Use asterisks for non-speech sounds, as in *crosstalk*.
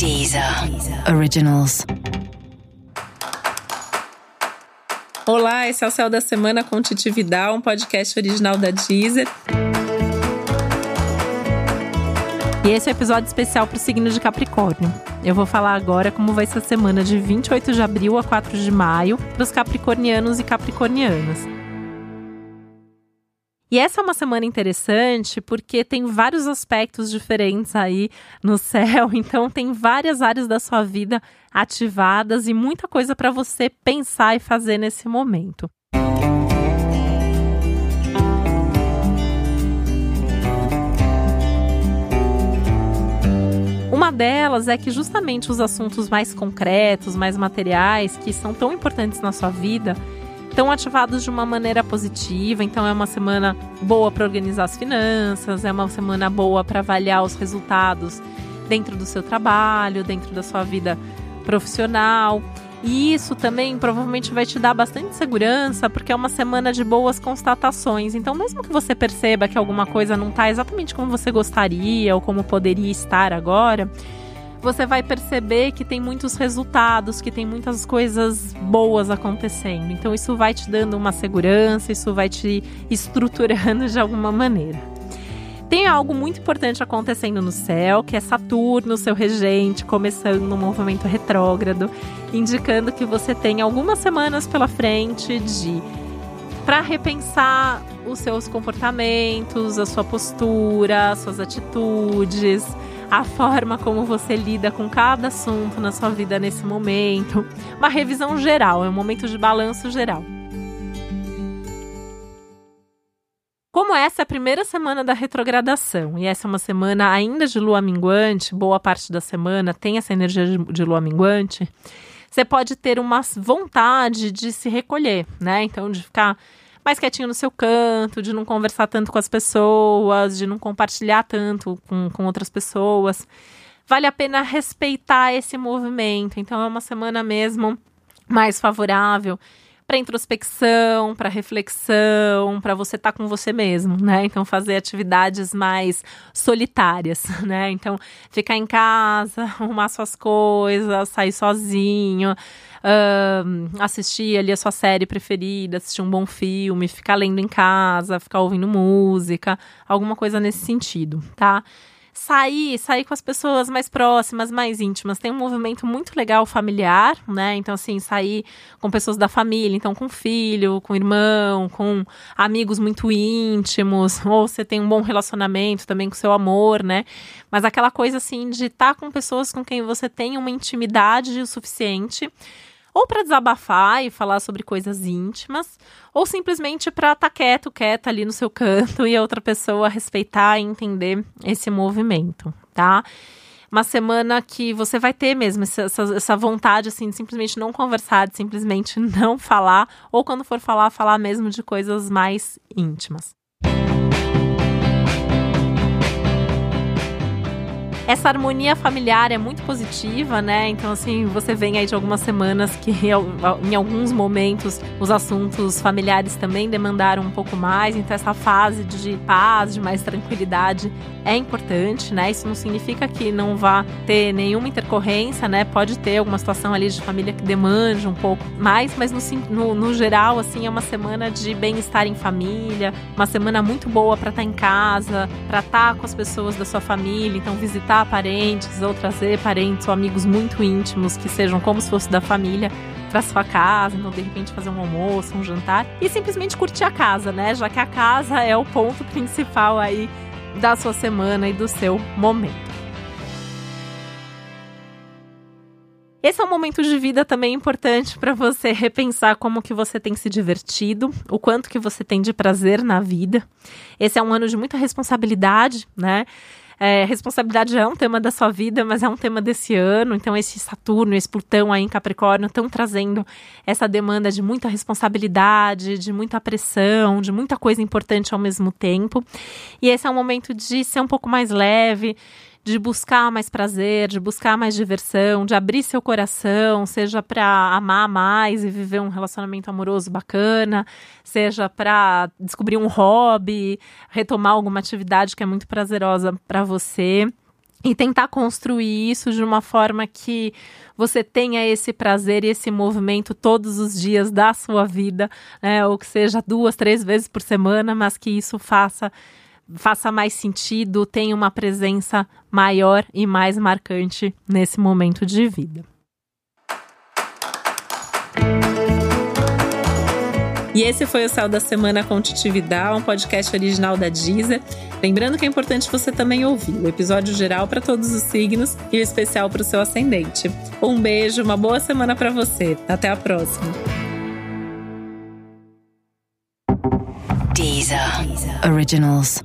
Deezer Originals. Olá, esse é o Céu da Semana com Titi Vidal, um podcast original da Deezer. E esse é o um episódio especial para o signo de Capricórnio. Eu vou falar agora como vai ser a semana de 28 de abril a 4 de maio para os capricornianos e capricornianas. E essa é uma semana interessante porque tem vários aspectos diferentes aí no céu, *laughs* então tem várias áreas da sua vida ativadas e muita coisa para você pensar e fazer nesse momento. Uma delas é que justamente os assuntos mais concretos, mais materiais, que são tão importantes na sua vida, estão ativados de uma maneira positiva. Então, é uma semana boa para organizar as finanças, é uma semana boa para avaliar os resultados dentro do seu trabalho, dentro da sua vida profissional. E isso também provavelmente vai te dar bastante segurança, porque é uma semana de boas constatações. Então, mesmo que você perceba que alguma coisa não está exatamente como você gostaria ou como poderia estar agora, você vai perceber que tem muitos resultados, que tem muitas coisas boas acontecendo. Então isso vai te dando uma segurança, isso vai te estruturando de alguma maneira. Tem algo muito importante acontecendo no céu, que é Saturno, seu regente, começando um movimento retrógrado, indicando que você tem algumas semanas pela frente de para repensar os seus comportamentos, a sua postura, as suas atitudes, a forma como você lida com cada assunto na sua vida nesse momento. Uma revisão geral, é um momento de balanço geral. Como essa é a primeira semana da retrogradação e essa é uma semana ainda de lua minguante, boa parte da semana tem essa energia de lua minguante, você pode ter uma vontade de se recolher, né? Então, de ficar mais quietinho no seu canto, de não conversar tanto com as pessoas, de não compartilhar tanto com, com outras pessoas. Vale a pena respeitar esse movimento. Então, é uma semana mesmo mais favorável para introspecção, para reflexão, para você estar tá com você mesmo, né? Então fazer atividades mais solitárias, *laughs* né? Então ficar em casa, *laughs* arrumar suas coisas, sair sozinho, uh, assistir ali a sua série preferida, assistir um bom filme, ficar lendo em casa, ficar ouvindo música, alguma coisa nesse sentido, tá? Sair, sair com as pessoas mais próximas, mais íntimas. Tem um movimento muito legal familiar, né? Então, assim, sair com pessoas da família, então com filho, com irmão, com amigos muito íntimos, *laughs* ou você tem um bom relacionamento também com seu amor, né? Mas aquela coisa assim de estar tá com pessoas com quem você tem uma intimidade o suficiente ou para desabafar e falar sobre coisas íntimas, ou simplesmente para estar tá quieto, quieta ali no seu *laughs* canto e a outra pessoa respeitar e entender esse movimento, tá? Uma semana que você vai ter mesmo essa, essa vontade, assim, de simplesmente não conversar, de simplesmente *laughs* não falar, ou quando for falar, falar mesmo de coisas mais íntimas. Essa harmonia familiar é muito positiva, né? Então, assim, você vem aí de algumas semanas que em alguns momentos os assuntos familiares também demandaram um pouco mais. Então, essa fase de paz, de mais tranquilidade é importante, né? Isso não significa que não vá ter nenhuma intercorrência, né? Pode ter alguma situação ali de família que demande um pouco mais, mas no, no, no geral, assim, é uma semana de bem-estar em família, uma semana muito boa para estar tá em casa, para estar tá com as pessoas da sua família, então visitar parentes ou trazer parentes ou amigos muito íntimos que sejam como se fosse da família para sua casa, então de repente fazer um almoço, um jantar e simplesmente curtir a casa, né? Já que a casa é o ponto principal aí da sua semana e do seu momento. Esse é um momento de vida também importante para você repensar como que você tem se divertido, o quanto que você tem de prazer na vida. Esse é um ano de muita responsabilidade, né? É, responsabilidade já é um tema da sua vida, mas é um tema desse ano. Então, esse Saturno, esse Plutão aí em Capricórnio estão trazendo essa demanda de muita responsabilidade, de muita pressão, de muita coisa importante ao mesmo tempo. E esse é um momento de ser um pouco mais leve, de buscar mais prazer, de buscar mais diversão, de abrir seu coração, seja para amar mais e viver um relacionamento amoroso bacana, seja para descobrir um hobby, retomar alguma atividade que é muito prazerosa para você. e tentar construir isso de uma forma que você tenha esse prazer e esse movimento todos os dias da sua vida, né? ou que seja duas, três vezes por semana, mas que isso faça faça mais sentido, tenha uma presença maior e mais marcante nesse momento de vida. E esse foi o Céu da Semana com Titividade, um podcast original da Deezer. Lembrando que é importante você também ouvir o episódio geral para todos os signos e o especial para o seu ascendente. Um beijo, uma boa semana para você. Até a próxima. Deezer. Deezer. Originals.